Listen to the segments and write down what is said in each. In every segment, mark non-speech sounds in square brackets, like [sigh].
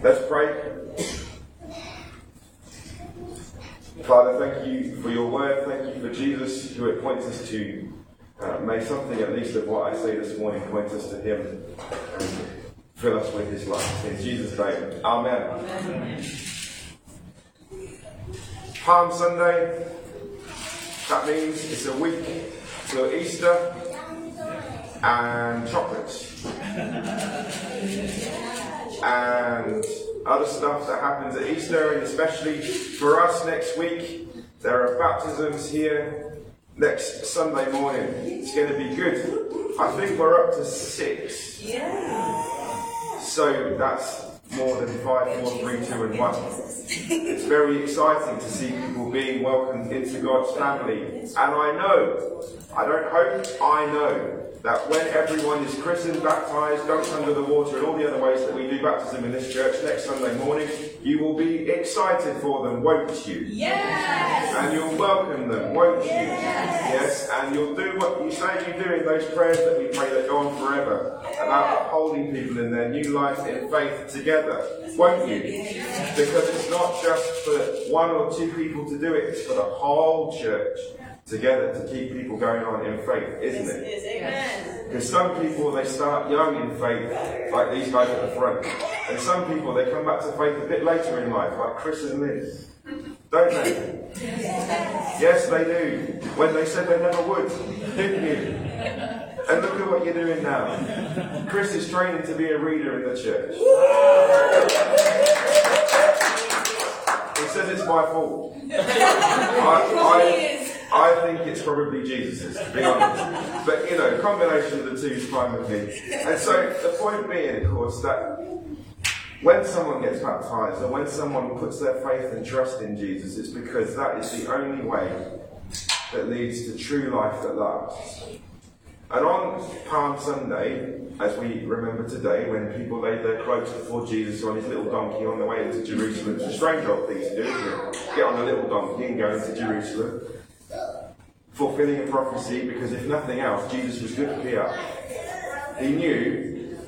Let's pray. Father, thank you for your word. Thank you for Jesus, who it points us to. Uh, may something, at least, of what I say this morning, point us to Him and fill us with His life. In Jesus' name, Amen. Amen. Palm Sunday. That means it's a week till Easter and chocolates [laughs] and other stuff that happens at Easter, and especially for us next week, there are baptisms here next Sunday morning. It's going to be good. I think we're up to six. Yeah. So that's more than five, four, three, two, and one. It's very exciting to see people being welcomed into God's family. And I know, I don't hope, I know that when everyone is christened, baptized, dunked under the water, and all the other ways that we do baptism in this church next Sunday morning, you will be excited for them, won't you? Yes! And you'll welcome them, won't you? Yes! And you'll do what you say you do in those prayers that we pray that go on forever about upholding people in their new life in faith together, won't you? Because it's not just for one or two people to do it, it's for the whole church together to keep people going on in faith, isn't it? Because some people they start young in faith, like these guys at the front, and some people they come back to faith a bit later in life, like Chris and Liz. Don't they? Yes, they do. When they said they never would, didn't you? And look at what you're doing now. Chris is training to be a reader in the church. He says it's my fault. [laughs] I, I, I think it's probably Jesus's, to be honest. But, you know, combination of the two is fine with me. And so the point being, of course, that when someone gets baptized or when someone puts their faith and trust in Jesus, it's because that is the only way that leads to true life that lasts. And on Palm Sunday, as we remember today, when people laid their cloaks before Jesus on his little donkey on the way into Jerusalem, it's a strange old thing to do. Get on a little donkey and go into Jerusalem fulfilling a prophecy because if nothing else, Jesus was good PR. He knew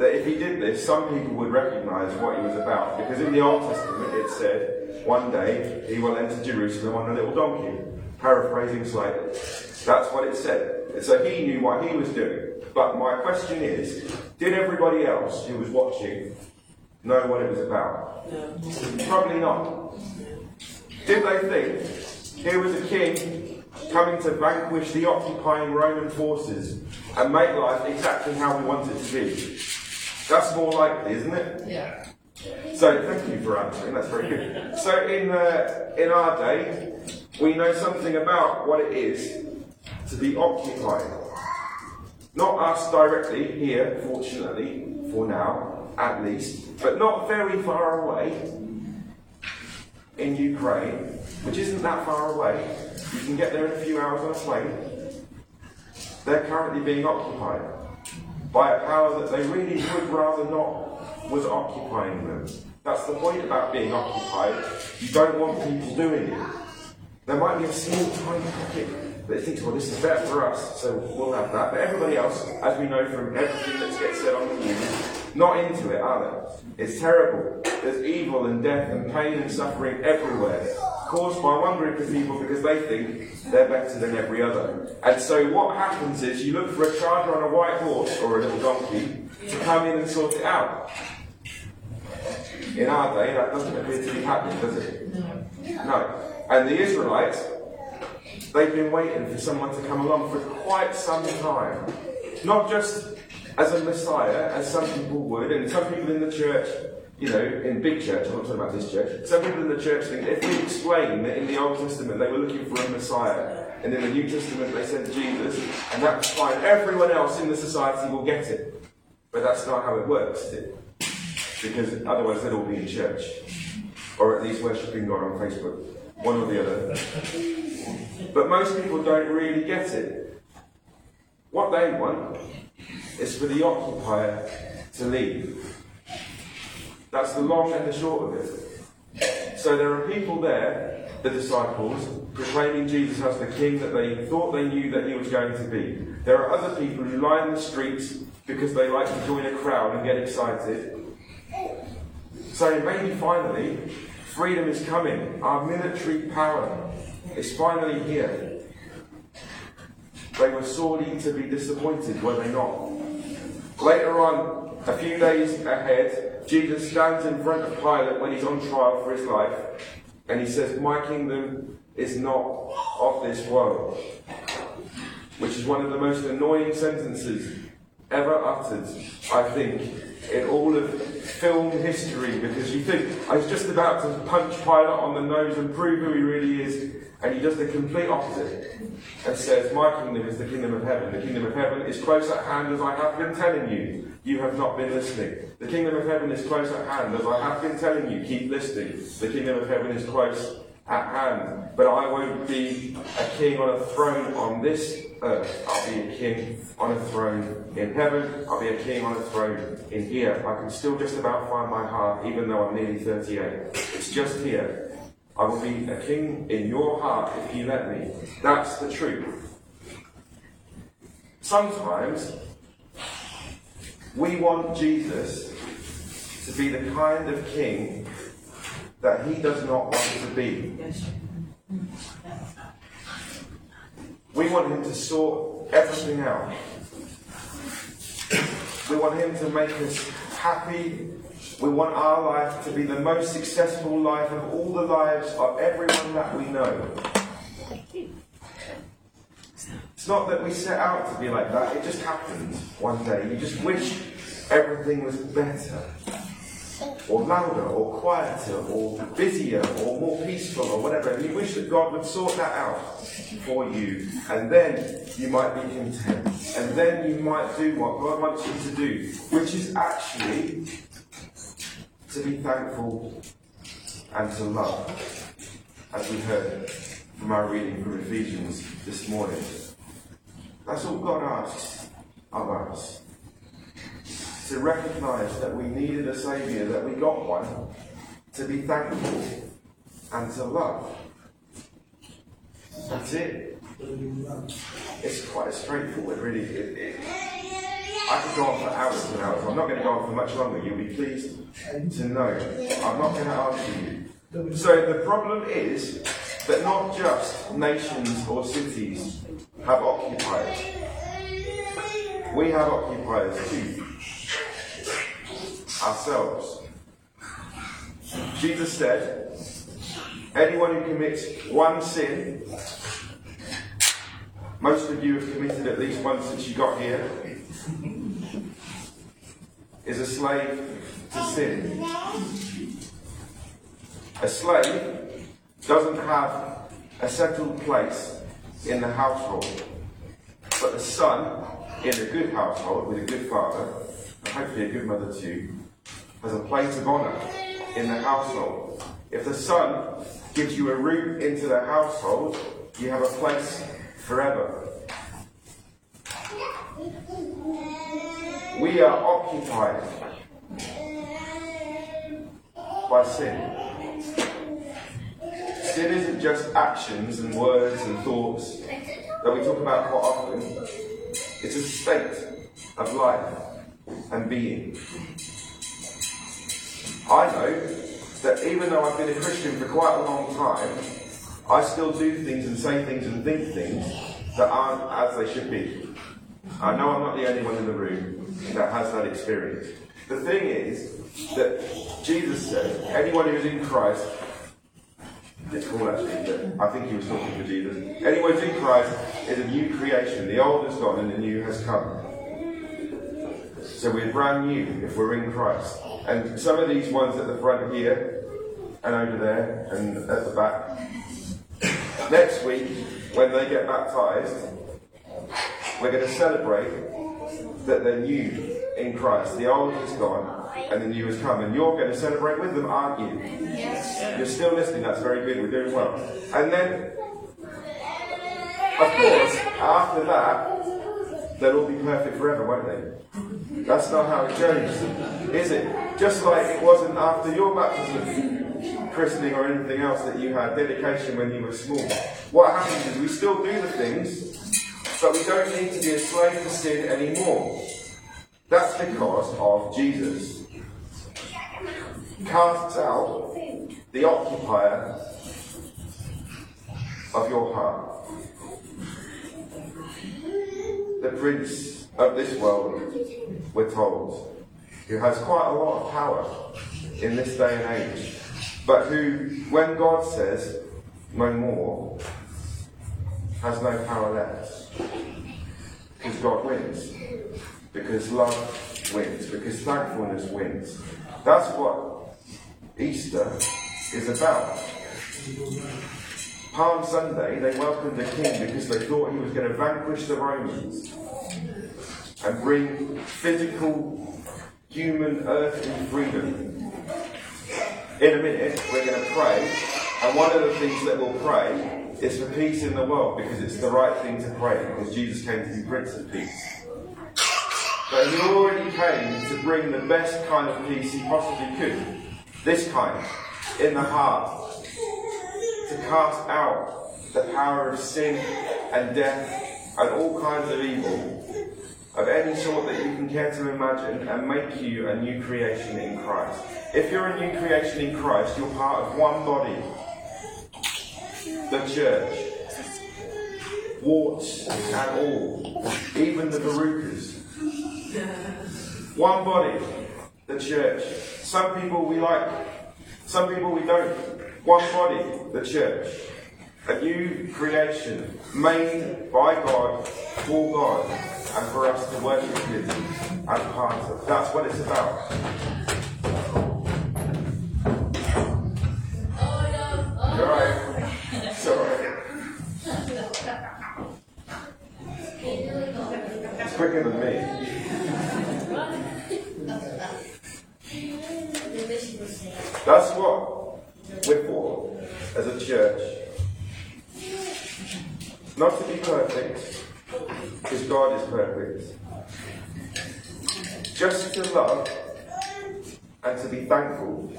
that if he did this, some people would recognize what he was about. Because in the Old Testament it said, one day he will enter Jerusalem on a little donkey. Paraphrasing slightly. That's what it said. So he knew what he was doing. But my question is, did everybody else who was watching know what it was about? No. Probably not. Did they think here was a king coming to vanquish the occupying Roman forces and make life exactly how we want it to be. That's more likely, isn't it? Yeah. So thank you for answering. That's very good. So in uh, in our day, we know something about what it is to be occupied. Not us directly here, fortunately, for now, at least, but not very far away in Ukraine, which isn't that far away. You can get there in a few hours on a plane. They're currently being occupied by a power that they really would rather not was occupying them. That's the point about being occupied. You don't want people doing it. There might be a small, tiny pocket that thinks, well, this is better for us, so we'll have that. But everybody else, as we know from everything that gets said on the news, not into it, are they? It's terrible. There's evil and death and pain and suffering everywhere caused by one group of people because they think they're better than every other. And so what happens is you look for a charger on a white horse or a little donkey to come in and sort it out. In our day, that doesn't appear to be happening, does it? No. And the Israelites, they've been waiting for someone to come along for quite some time. Not just as a Messiah, as some people would, and some people in the church you know, in big church, I'm not talking about this church, some people in the church think if we explain that in the Old Testament they were looking for a Messiah, and in the New Testament they sent Jesus, and that's fine, everyone else in the society will get it. But that's not how it works, is it? Because otherwise they'd all be in church. Or at least worshipping God on Facebook. One or the other. But most people don't really get it. What they want is for the occupier to leave. That's the long and the short of it. So there are people there, the disciples, proclaiming Jesus as the king that they thought they knew that he was going to be. There are other people who lie in the streets because they like to join a crowd and get excited. saying maybe finally freedom is coming. Our military power is finally here. They were sorely to be disappointed, were they not? Later on, a few days ahead, Jesus stands in front of Pilate when he's on trial for his life, and he says, My kingdom is not of this world. Which is one of the most annoying sentences ever uttered, I think, in all of film history, because you think, oh, I was just about to punch Pilate on the nose and prove who he really is, and he does the complete opposite and says, My kingdom is the kingdom of heaven. The kingdom of heaven is close at hand as I have been telling you. You have not been listening. The kingdom of heaven is close at hand as I have been telling you. Keep listening. The kingdom of heaven is close at hand. But I won't be a king on a throne on this earth. I'll be a king on a throne in heaven. I'll be a king on a throne in here. I can still just about find my heart, even though I'm nearly 38. It's just here. I will be a king in your heart if you let me. That's the truth. Sometimes we want Jesus to be the kind of king that he does not want to be. We want him to sort everything out. We want him to make us happy we want our life to be the most successful life of all the lives of everyone that we know. It's not that we set out to be like that, it just happens one day. You just wish everything was better, or louder, or quieter, or busier, or more peaceful, or whatever. And you wish that God would sort that out for you, and then you might be content. And then you might do what God wants you to do, which is actually to be thankful and to love, as we heard from our reading from Ephesians this morning. That's all God asks of us. To recognize that we needed a Saviour, that we got one, to be thankful and to love. That's it. It's quite straightforward, really. It, it, I could go on for hours and hours. I'm not going to go on for much longer. You'll be pleased to know. I'm not going to answer you. So the problem is that not just nations or cities have occupiers. We have occupiers too. Ourselves. Jesus said, anyone who commits one sin, most of you have committed at least one since you got here, is a slave to sin. A slave doesn't have a settled place in the household, but the son in a good household with a good father, and hopefully a good mother too, has a place of honour in the household. If the son gives you a route into the household, you have a place forever. We are occupied by sin. Sin isn't just actions and words and thoughts that we talk about quite often. It's a state of life and being. I know that even though I've been a Christian for quite a long time, I still do things and say things and think things that aren't as they should be. I know I'm not the only one in the room that has that experience. The thing is that Jesus said, anyone who is in Christ, cool actually, I think he was talking to Jesus. Anyway, in Christ is a new creation. The old has gone and the new has come. So we're brand new if we're in Christ. And some of these ones at the front here, and over there, and at the back. Next week, when they get baptized, we're going to celebrate that they're new in Christ. The old is gone and the new has come. And you're going to celebrate with them, aren't you? Yes. You're still listening. That's very good. We're doing well. And then, of course, after that, they'll all be perfect forever, won't they? That's not how it goes, is it? Just like it wasn't after your baptism, christening, or anything else that you had, dedication when you were small. What happens is we still do the things but we don't need to be a slave to sin anymore. That's because of Jesus. casts out the occupier of your heart. The prince of this world, we're told, who has quite a lot of power in this day and age, but who, when God says no more, has no power left. Because God wins. Because love wins. Because thankfulness wins. That's what Easter is about. Palm Sunday, they welcomed the king because they thought he was going to vanquish the Romans and bring physical, human, earthly freedom. In a minute, we're going to pray, and one of the things that we'll pray is for peace in the world because it's the right thing to pray because Jesus came to be Prince of Peace. But he already came to bring the best kind of peace he possibly could. This kind, in the heart, to cast out the power of sin and death and all kinds of evil of any sort that you can care to imagine and make you a new creation in Christ. If you're a new creation in Christ, you're part of one body, the church. Warts and all, even the verrucas. One body, the church. Some people we like, some people we don't. One body, the church. A new creation made by God, for God, and for us to worship Him as part of. That's what it's about. Because God is perfect. Just to love and to be thankful,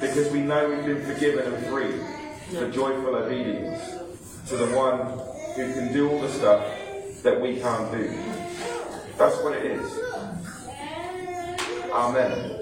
because we know we've been forgiven and free for joyful obedience to the one who can do all the stuff that we can't do. That's what it is. Amen.